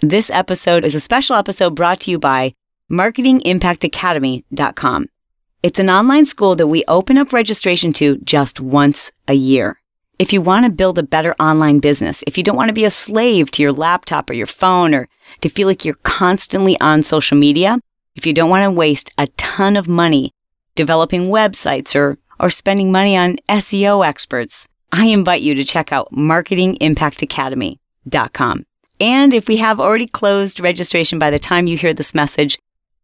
This episode is a special episode brought to you by marketingimpactacademy.com. It's an online school that we open up registration to just once a year. If you want to build a better online business, if you don't want to be a slave to your laptop or your phone or to feel like you're constantly on social media, if you don't want to waste a ton of money developing websites or, or spending money on SEO experts, I invite you to check out marketingimpactacademy.com. And if we have already closed registration by the time you hear this message,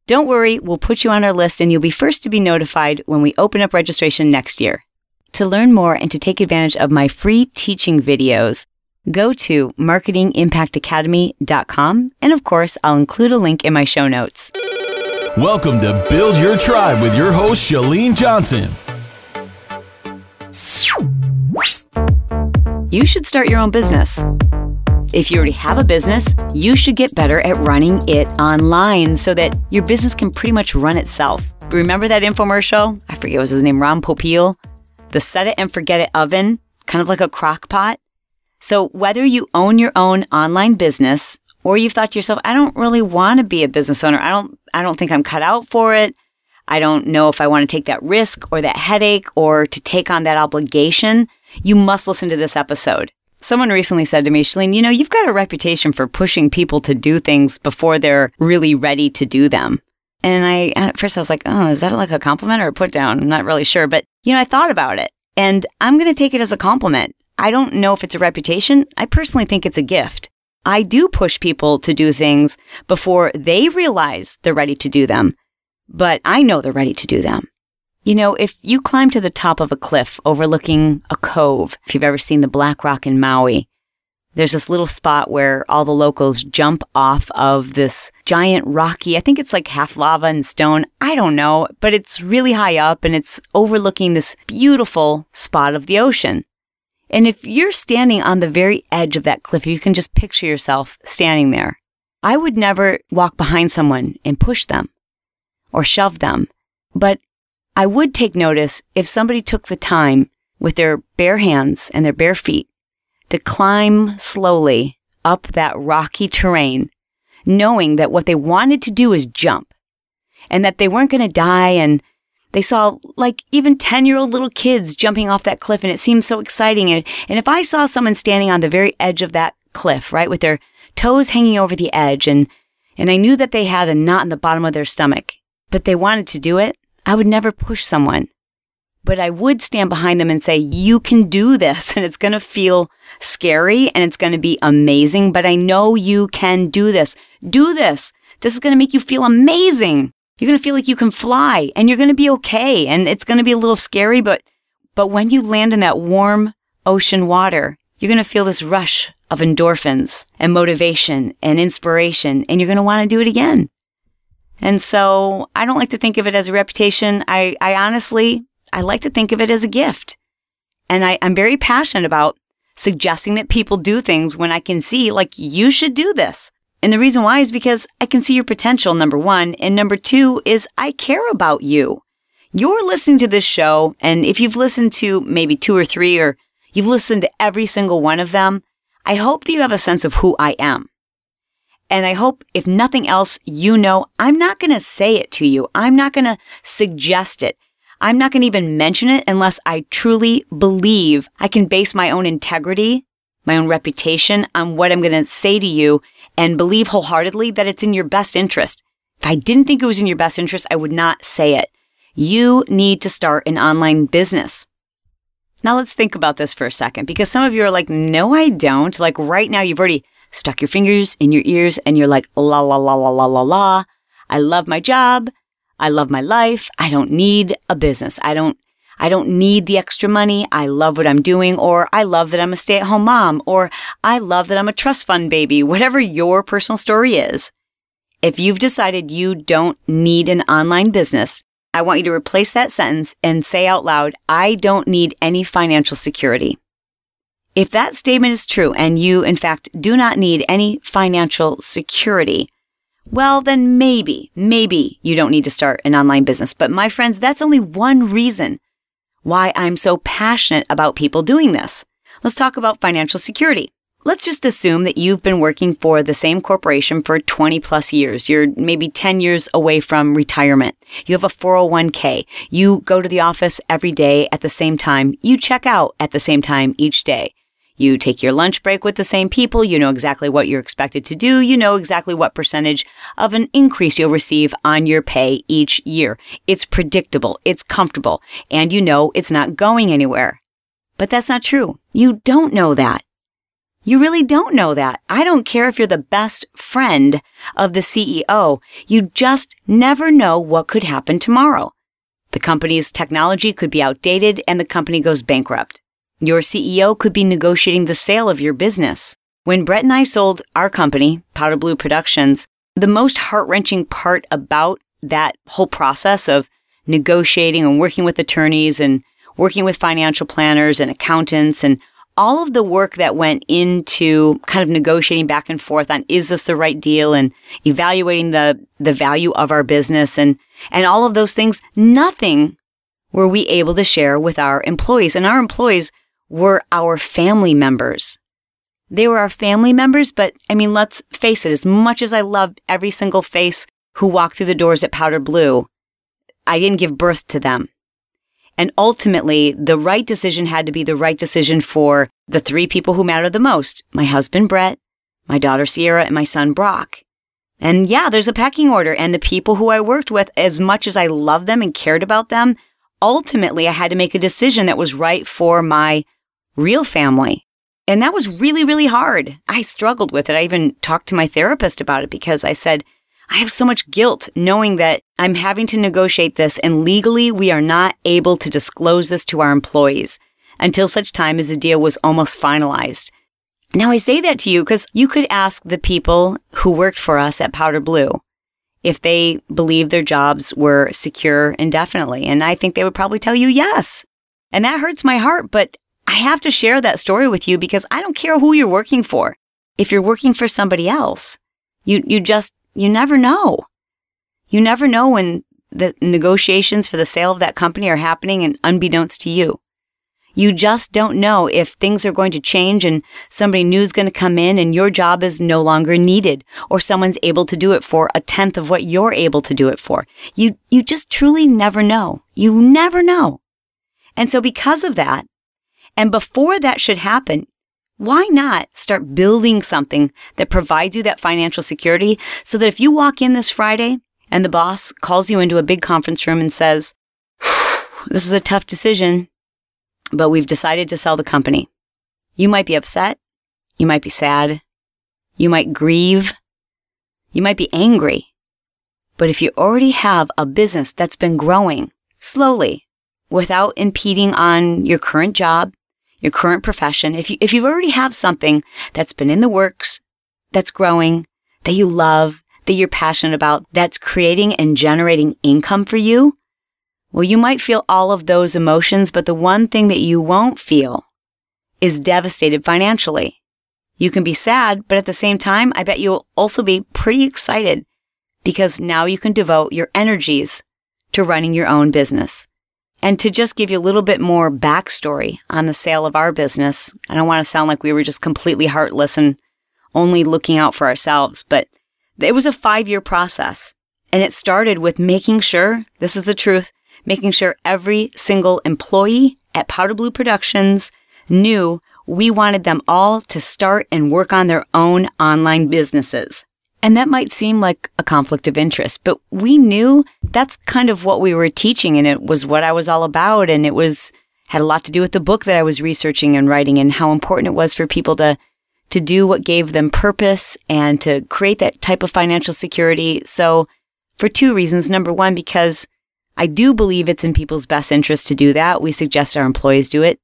don't worry, we'll put you on our list and you'll be first to be notified when we open up registration next year. To learn more and to take advantage of my free teaching videos, go to marketingimpactacademy.com. And of course, I'll include a link in my show notes. Welcome to Build Your Tribe with your host, Chalene Johnson. You should start your own business. If you already have a business, you should get better at running it online so that your business can pretty much run itself. Remember that infomercial? I forget what was his name, Ron Popeil? The set it and forget it oven, kind of like a crock pot. So whether you own your own online business or you've thought to yourself, I don't really want to be a business owner. I don't, I don't think I'm cut out for it. I don't know if I want to take that risk or that headache or to take on that obligation. You must listen to this episode. Someone recently said to me, Chalene, you know, you've got a reputation for pushing people to do things before they're really ready to do them. And I, at first I was like, oh, is that like a compliment or a put down? I'm not really sure. But, you know, I thought about it and I'm going to take it as a compliment. I don't know if it's a reputation. I personally think it's a gift. I do push people to do things before they realize they're ready to do them, but I know they're ready to do them. You know, if you climb to the top of a cliff overlooking a cove, if you've ever seen the Black Rock in Maui, there's this little spot where all the locals jump off of this giant rocky, I think it's like half lava and stone. I don't know, but it's really high up and it's overlooking this beautiful spot of the ocean. And if you're standing on the very edge of that cliff, you can just picture yourself standing there. I would never walk behind someone and push them or shove them, but I would take notice if somebody took the time with their bare hands and their bare feet to climb slowly up that rocky terrain, knowing that what they wanted to do is jump and that they weren't going to die. And they saw like even 10 year old little kids jumping off that cliff and it seemed so exciting. And, and if I saw someone standing on the very edge of that cliff, right, with their toes hanging over the edge and, and I knew that they had a knot in the bottom of their stomach, but they wanted to do it, I would never push someone, but I would stand behind them and say, you can do this and it's going to feel scary and it's going to be amazing, but I know you can do this. Do this. This is going to make you feel amazing. You're going to feel like you can fly and you're going to be okay. And it's going to be a little scary, but, but when you land in that warm ocean water, you're going to feel this rush of endorphins and motivation and inspiration and you're going to want to do it again. And so I don't like to think of it as a reputation. I, I honestly, I like to think of it as a gift. And I, I'm very passionate about suggesting that people do things when I can see, like, you should do this. And the reason why is because I can see your potential, number one. And number two is I care about you. You're listening to this show. And if you've listened to maybe two or three, or you've listened to every single one of them, I hope that you have a sense of who I am. And I hope, if nothing else, you know I'm not going to say it to you. I'm not going to suggest it. I'm not going to even mention it unless I truly believe I can base my own integrity, my own reputation on what I'm going to say to you and believe wholeheartedly that it's in your best interest. If I didn't think it was in your best interest, I would not say it. You need to start an online business. Now let's think about this for a second because some of you are like, no, I don't. Like right now, you've already stuck your fingers in your ears and you're like, la, la, la, la, la, la, la. I love my job. I love my life. I don't need a business. I don't, I don't need the extra money. I love what I'm doing, or I love that I'm a stay at home mom, or I love that I'm a trust fund baby, whatever your personal story is. If you've decided you don't need an online business, I want you to replace that sentence and say out loud, I don't need any financial security. If that statement is true and you, in fact, do not need any financial security, well, then maybe, maybe you don't need to start an online business. But my friends, that's only one reason why I'm so passionate about people doing this. Let's talk about financial security. let's just assume that you've been working for the same corporation for 20 plus years. You're maybe 10 years away from retirement. You have a 401k. You go to the office every day at the same time. You check out at the same time each day. You take your lunch break with the same people. You know exactly what you're expected to do. You know exactly what percentage of an increase you'll receive on your pay each year. It's predictable. It's comfortable. And you know it's not going anywhere. But that's not true. You don't know that. You really don't know that. I don't care if you're the best friend of the CEO. You just never know what could happen tomorrow. The company's technology could be outdated and the company goes bankrupt. Your CEO could be negotiating the sale of your business. When Brett and I sold our company, Powder Blue Productions, the most heart wrenching part about that whole process of negotiating and working with attorneys and working with financial planners and accountants and all of the work that went into kind of negotiating back and forth on is this the right deal and evaluating the the value of our business and and all of those things nothing were we able to share with our employees and our employees were our family members they were our family members but i mean let's face it as much as i love every single face who walked through the doors at powder blue i didn't give birth to them and ultimately, the right decision had to be the right decision for the three people who matter the most my husband, Brett, my daughter, Sierra, and my son, Brock. And yeah, there's a pecking order. And the people who I worked with, as much as I loved them and cared about them, ultimately, I had to make a decision that was right for my real family. And that was really, really hard. I struggled with it. I even talked to my therapist about it because I said, I have so much guilt knowing that I'm having to negotiate this and legally we are not able to disclose this to our employees until such time as the deal was almost finalized. Now I say that to you because you could ask the people who worked for us at Powder Blue if they believed their jobs were secure indefinitely. And I think they would probably tell you yes. And that hurts my heart, but I have to share that story with you because I don't care who you're working for. If you're working for somebody else, you, you just you never know. You never know when the negotiations for the sale of that company are happening and unbeknownst to you. You just don't know if things are going to change and somebody new is going to come in and your job is no longer needed or someone's able to do it for a tenth of what you're able to do it for. You, you just truly never know. You never know. And so because of that, and before that should happen, why not start building something that provides you that financial security so that if you walk in this Friday and the boss calls you into a big conference room and says, This is a tough decision, but we've decided to sell the company. You might be upset. You might be sad. You might grieve. You might be angry. But if you already have a business that's been growing slowly without impeding on your current job, your current profession, if you, if you already have something that's been in the works, that's growing, that you love, that you're passionate about, that's creating and generating income for you, well, you might feel all of those emotions, but the one thing that you won't feel is devastated financially. You can be sad, but at the same time, I bet you'll also be pretty excited because now you can devote your energies to running your own business. And to just give you a little bit more backstory on the sale of our business, I don't want to sound like we were just completely heartless and only looking out for ourselves, but it was a five year process. And it started with making sure, this is the truth, making sure every single employee at Powder Blue Productions knew we wanted them all to start and work on their own online businesses. And that might seem like a conflict of interest, but we knew that's kind of what we were teaching and it was what I was all about. And it was, had a lot to do with the book that I was researching and writing and how important it was for people to, to do what gave them purpose and to create that type of financial security. So for two reasons. Number one, because I do believe it's in people's best interest to do that. We suggest our employees do it.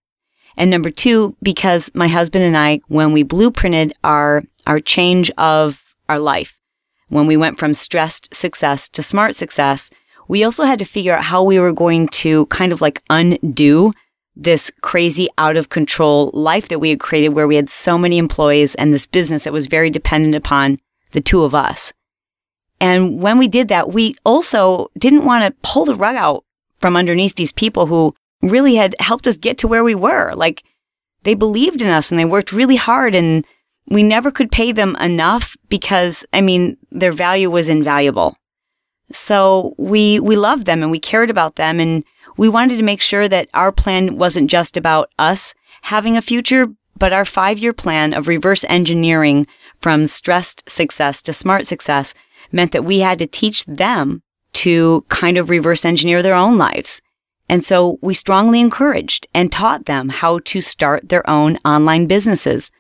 And number two, because my husband and I, when we blueprinted our, our change of our life. When we went from stressed success to smart success, we also had to figure out how we were going to kind of like undo this crazy out of control life that we had created where we had so many employees and this business that was very dependent upon the two of us. And when we did that, we also didn't want to pull the rug out from underneath these people who really had helped us get to where we were. Like they believed in us and they worked really hard and we never could pay them enough because, I mean, their value was invaluable. So we, we loved them and we cared about them and we wanted to make sure that our plan wasn't just about us having a future, but our five year plan of reverse engineering from stressed success to smart success meant that we had to teach them to kind of reverse engineer their own lives. And so we strongly encouraged and taught them how to start their own online businesses,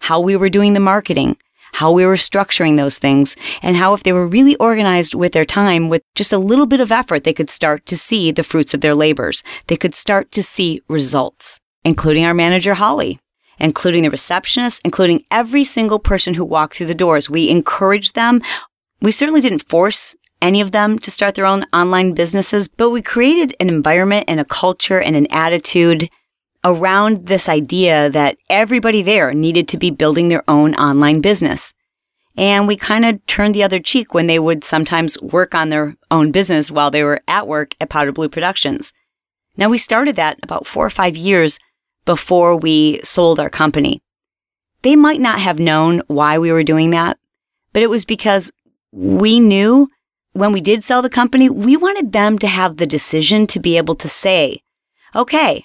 how we were doing the marketing, how we were structuring those things, and how if they were really organized with their time, with just a little bit of effort, they could start to see the fruits of their labors. They could start to see results, including our manager, Holly, including the receptionist, including every single person who walked through the doors. We encouraged them. We certainly didn't force any of them to start their own online businesses, but we created an environment and a culture and an attitude around this idea that everybody there needed to be building their own online business. And we kind of turned the other cheek when they would sometimes work on their own business while they were at work at Powder Blue Productions. Now we started that about four or five years before we sold our company. They might not have known why we were doing that, but it was because we knew when we did sell the company, we wanted them to have the decision to be able to say, okay,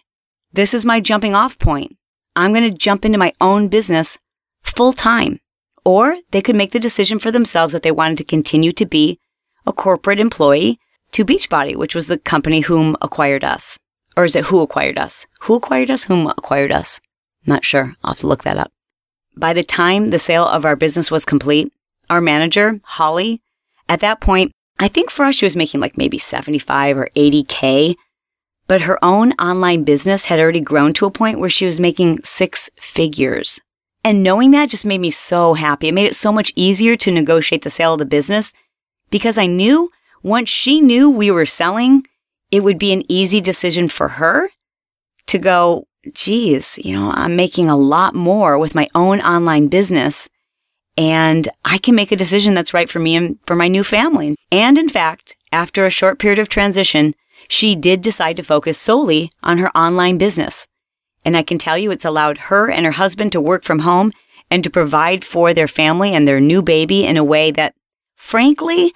this is my jumping off point. I'm going to jump into my own business full time. Or they could make the decision for themselves that they wanted to continue to be a corporate employee to Beachbody, which was the company whom acquired us. Or is it who acquired us? Who acquired us? Whom acquired us? Not sure. I'll have to look that up. By the time the sale of our business was complete, our manager, Holly, at that point, I think for us, she was making like maybe 75 or 80K, but her own online business had already grown to a point where she was making six figures. And knowing that just made me so happy. It made it so much easier to negotiate the sale of the business because I knew once she knew we were selling, it would be an easy decision for her to go, geez, you know, I'm making a lot more with my own online business and I can make a decision that's right for me and for my new family. And in fact, after a short period of transition, she did decide to focus solely on her online business. And I can tell you it's allowed her and her husband to work from home and to provide for their family and their new baby in a way that, frankly,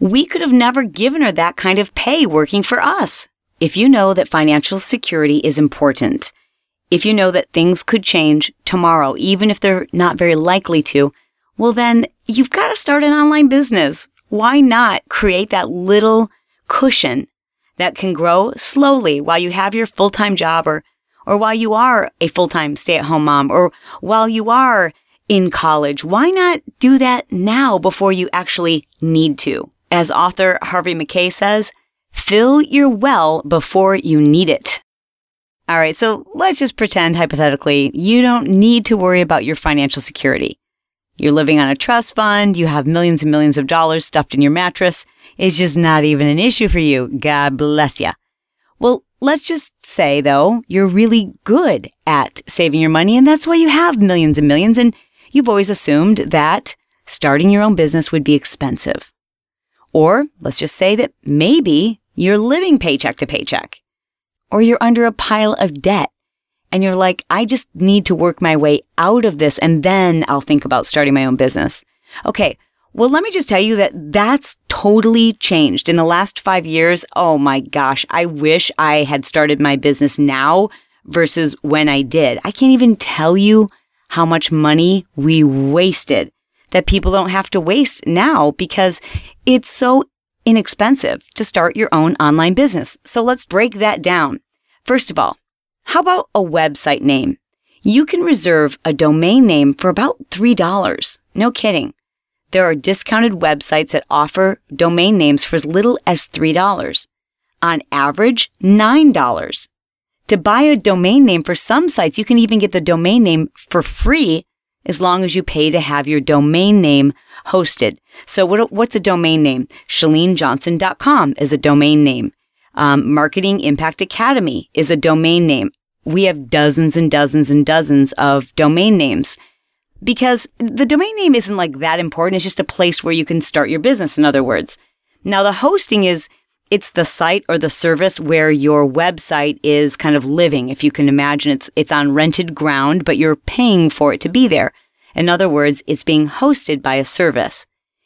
we could have never given her that kind of pay working for us. If you know that financial security is important, if you know that things could change tomorrow, even if they're not very likely to, well, then you've got to start an online business. Why not create that little cushion that can grow slowly while you have your full-time job or, or while you are a full-time stay-at-home mom or while you are in college? Why not do that now before you actually need to? As author Harvey Mackay says, fill your well before you need it. All right, so let's just pretend hypothetically you don't need to worry about your financial security. You're living on a trust fund, you have millions and millions of dollars stuffed in your mattress. It's just not even an issue for you. God bless you. Well, let's just say though, you're really good at saving your money and that's why you have millions and millions and you've always assumed that starting your own business would be expensive. Or let's just say that maybe you're living paycheck to paycheck or you're under a pile of debt and you're like, I just need to work my way out of this and then I'll think about starting my own business. Okay. Well, let me just tell you that that's totally changed in the last five years. Oh my gosh. I wish I had started my business now versus when I did. I can't even tell you how much money we wasted that people don't have to waste now because it's so inexpensive to start your own online business. So let's break that down. First of all, how about a website name? You can reserve a domain name for about $3. No kidding. There are discounted websites that offer domain names for as little as $3. On average, $9. To buy a domain name for some sites, you can even get the domain name for free as long as you pay to have your domain name hosted. So what, what's a domain name? ChaleneJohnson.com is a domain name. Um, Marketing Impact Academy is a domain name. We have dozens and dozens and dozens of domain names because the domain name isn't like that important. It's just a place where you can start your business, in other words. Now, the hosting is it's the site or the service where your website is kind of living. If you can imagine, it's, it's on rented ground, but you're paying for it to be there. In other words, it's being hosted by a service.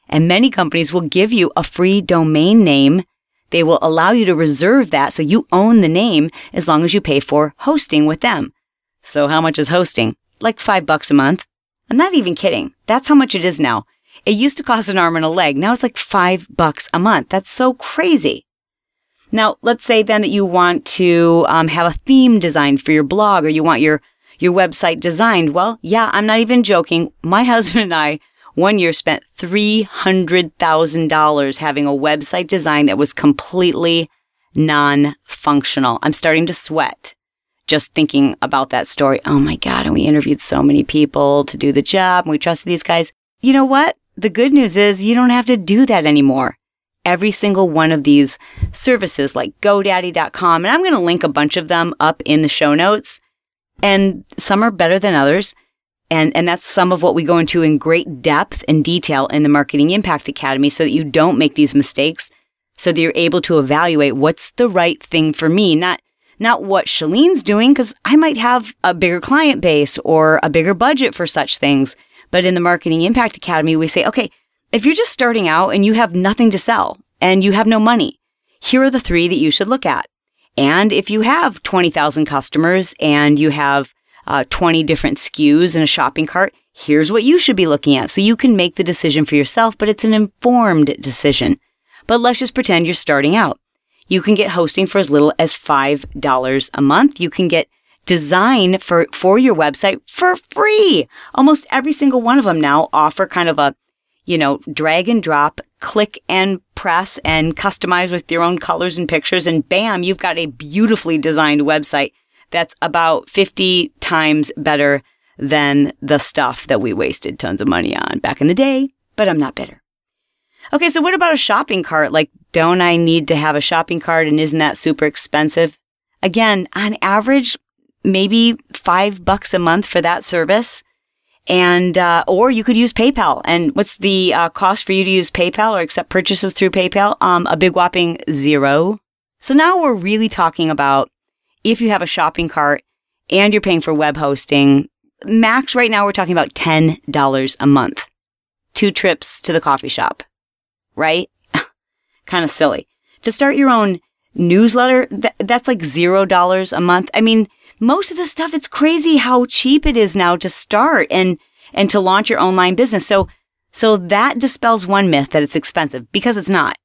And many companies will give you a free domain name. They will allow you to reserve that so you own the name as long as you pay for hosting with them. So how much is hosting? Like five bucks a month. I'm not even kidding. That's how much it is now. It used to cost an arm and a leg. Now it's like five bucks a month. That's so crazy. Now, let's say then that you want to um, have a theme designed for your blog or you want your, your website designed. Well, yeah, I'm not even joking. My husband and I one year spent $300,000 having a website design that was completely non-functional. I'm starting to sweat just thinking about that story. Oh my God. And we interviewed so many people to do the job and we trusted these guys. You know what? The good news is you don't have to do that anymore. Every single one of these services like GoDaddy.com, and I'm going to link a bunch of them up in the show notes. And some are better than others. And, and that's some of what we go into in great depth and detail in the Marketing Impact Academy so that you don't make these mistakes, so that you're able to evaluate what's the right thing for me, not, not what Chalene's doing, because I might have a bigger client base or a bigger budget for such things. But in the Marketing Impact Academy, we say, okay, if you're just starting out and you have nothing to sell and you have no money, here are the three that you should look at. And if you have 20,000 customers and you have uh, 20 different SKUs in a shopping cart, here's what you should be looking at. So you can make the decision for yourself, but it's an informed decision. But let's just pretend you're starting out. You can get hosting for as little as $5 a month. You can get design for, for your website for free. Almost every single one of them now offer kind of a, you know, drag and drop, click and press and customize with your own colors and pictures. And bam, you've got a beautifully designed website that's about 50 times better than the stuff that we wasted tons of money on back in the day, but I'm not bitter. Okay, so what about a shopping cart? Like, don't I need to have a shopping cart and isn't that super expensive? Again, on average, maybe five bucks a month for that service. And, uh, or you could use PayPal. And what's the uh, cost for you to use PayPal or accept purchases through PayPal? Um, a big whopping zero. So now we're really talking about if you have a shopping cart and you're paying for web hosting, max right now we're talking about $10 a month. Two trips to the coffee shop right? kind of silly. To start your own newsletter, th- that's like zero dollars a month. I mean, most of the stuff, it's crazy how cheap it is now to start and, and to launch your online business. So, so that dispels one myth that it's expensive because it's not.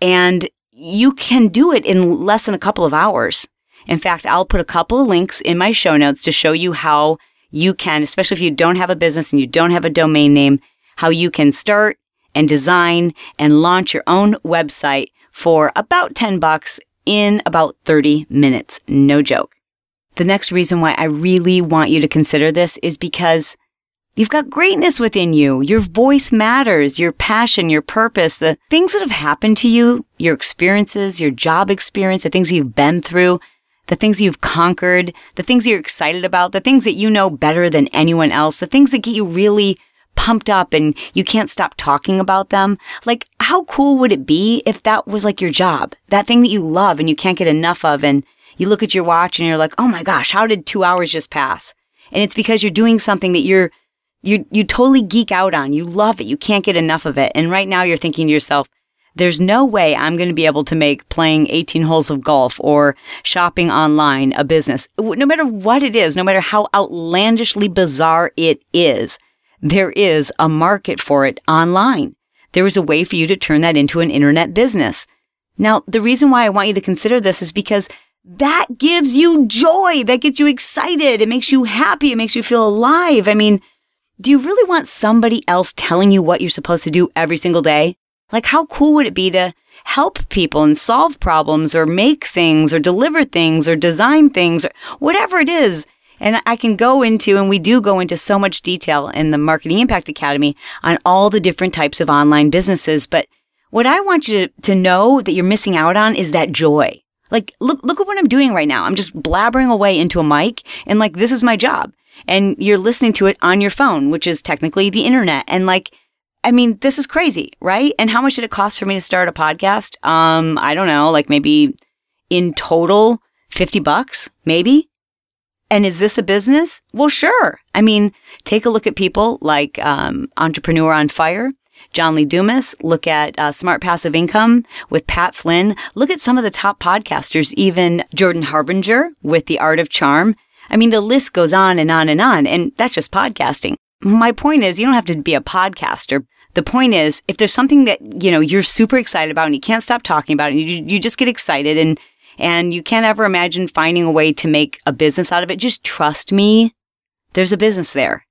And you can do it in less than a couple of hours. In fact, I'll put a couple of links in my show notes to show you how you can, especially if you don't have a business and you don't have a domain name, how you can start and design and launch your own website for about 10 bucks in about 30 minutes. No joke. The next reason why I really want you to consider this is because you've got greatness within you. Your voice matters, your passion, your purpose, the things that have happened to you, your experiences, your job experience, the things you've been through, the things you've conquered, the things you're excited about, the things that you know better than anyone else, the things that get you really pumped up and you can't stop talking about them. Like, how cool would it be if that was like your job? That thing that you love and you can't get enough of. And you look at your watch and you're like, oh my gosh, how did two hours just pass? And it's because you're doing something that you're, you, you totally geek out on. You love it. You can't get enough of it. And right now you're thinking to yourself, there's no way I'm going to be able to make playing 18 holes of golf or shopping online a business. No matter what it is, no matter how outlandishly bizarre it is, there is a market for it online. There is a way for you to turn that into an internet business. Now, the reason why I want you to consider this is because that gives you joy. That gets you excited. It makes you happy. It makes you feel alive. I mean, do you really want somebody else telling you what you're supposed to do every single day? Like, how cool would it be to help people and solve problems or make things or deliver things or design things or whatever it is? And I can go into, and we do go into so much detail in the Marketing Impact Academy on all the different types of online businesses. But what I want you to, know that you're missing out on is that joy. Like, look, look at what I'm doing right now. I'm just blabbering away into a mic and like, this is my job. And you're listening to it on your phone, which is technically the internet. And like, I mean, this is crazy, right? And how much did it cost for me to start a podcast? Um, I don't know, like maybe in total, 50 bucks, maybe. And is this a business? Well, sure. I mean, take a look at people like um, Entrepreneur on Fire, John Lee Dumas. Look at uh, Smart Passive Income with Pat Flynn. Look at some of the top podcasters, even Jordan Harbinger with The Art of Charm. I mean, the list goes on and on and on, and that's just podcasting. My point is, you don't have to be a podcaster. The point is, if there's something that, you know, you're super excited about and you can't stop talking about it, and you, you just get excited and and you can't ever imagine finding a way to make a business out of it, just trust me, there's a business there.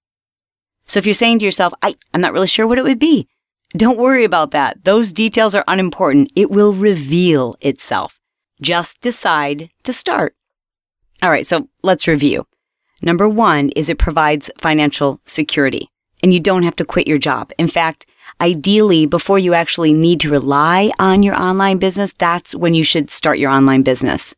So if you're saying to yourself, I, I'm not really sure what it would be, don't worry about that. Those details are unimportant. It will reveal itself. Just decide to start. All right, so let's review. Number one is it provides financial security and you don't have to quit your job. In fact, ideally, before you actually need to rely on your online business, that's when you should start your online business.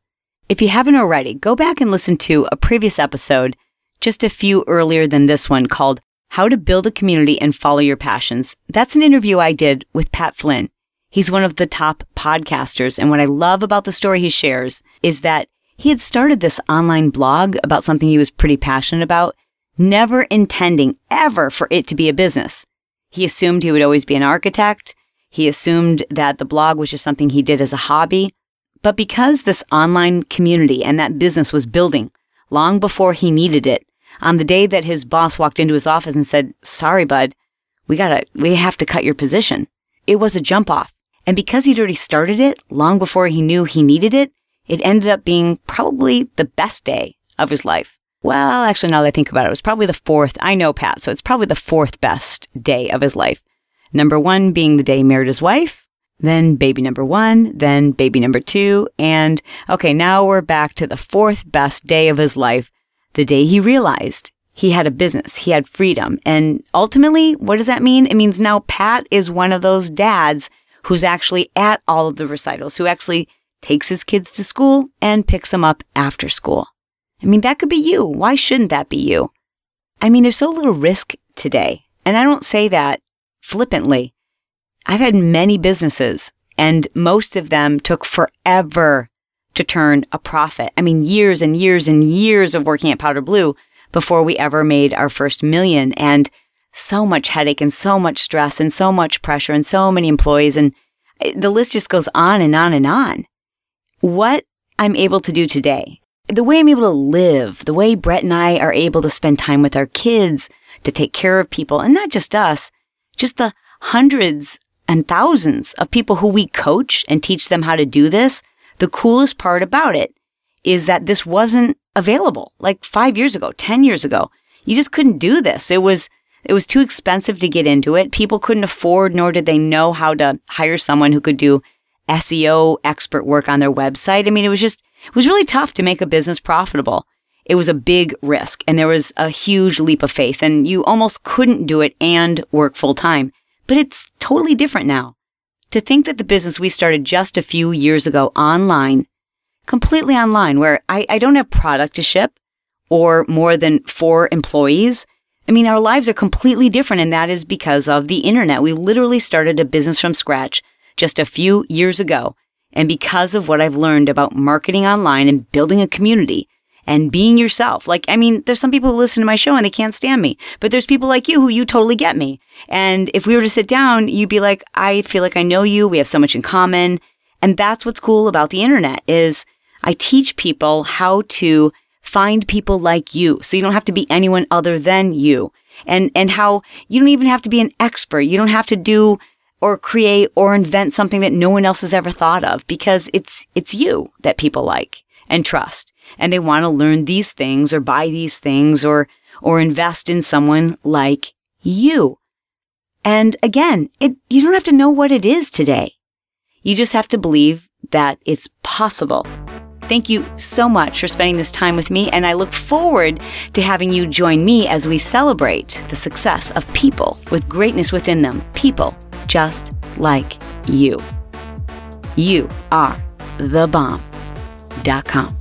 If you haven't already, go back and listen to a previous episode, just a few earlier than this one, called How to Build a Community and Follow Your Passions. That's an interview I did with Pat Flynn. He's one of the top podcasters. And what I love about the story he shares is that he had started this online blog about something he was pretty passionate about never intending ever for it to be a business. He assumed he would always be an architect. He assumed that the blog was just something he did as a hobby. But because this online community and that business was building long before he needed it, on the day that his boss walked into his office and said, sorry, bud, we gotta, we have to cut your position. It was a jump off. And because he'd already started it long before he knew he needed it, it ended up being probably the best day of his life. Well, actually, now that I think about it, it was probably the fourth. I know Pat, so it's probably the fourth best day of his life. Number one being the day he married his wife, then baby number one, then baby number two, and okay, now we're back to the fourth best day of his life, the day he realized he had a business, he had freedom. And ultimately, what does that mean? It means now Pat is one of those dads who's actually at all of the recitals, who actually takes his kids to school and picks them up after school. I mean, that could be you. Why shouldn't that be you? I mean, there's so little risk today. And I don't say that flippantly. I've had many businesses and most of them took forever to turn a profit. I mean, years and years and years of working at Powder Blue before we ever made our first million and so much headache and so much stress and so much pressure and so many employees. And eh, the list just goes on and on and on. What I'm able to do today the way I'm able to live, the way Brett and I are able to spend time with our kids, to take care of people, and not just us, just the hundreds and thousands of people who we coach and teach them how to do this. The coolest part about it is that this wasn't available like five years ago, 10 years ago. You just couldn't do this. It was, it was too expensive to get into it. People couldn't afford, nor did they know how to hire someone who could do SEO expert work on their website. I mean, it was just, it was really tough to make a business profitable. It was a big risk and there was a huge leap of faith and you almost couldn't do it and work full time. But it's totally different now. To think that the business we started just a few years ago online, completely online, where I, I don't have product to ship or more than four employees. I mean, our lives are completely different and that is because of the internet. We literally started a business from scratch just a few years ago. And because of what I've learned about marketing online and building a community and being yourself, like, I mean, there's some people who listen to my show and they can't stand me, but there's people like you who you totally get me. And if we were to sit down, you'd be like, I feel like I know you. We have so much in common. And that's what's cool about the internet is I teach people how to find people like you. So you don't have to be anyone other than you. And, and how you don't even have to be an expert. You don't have to do or create or invent something that no one else has ever thought of because it's, it's you that people like and trust. And they want to learn these things or buy these things or, or invest in someone like you. And again, it, you don't have to know what it is today. You just have to believe that it's possible. Thank you so much for spending this time with me, and I look forward to having you join me as we celebrate the success of people with greatness within them, people just like you. You are thebomb.com.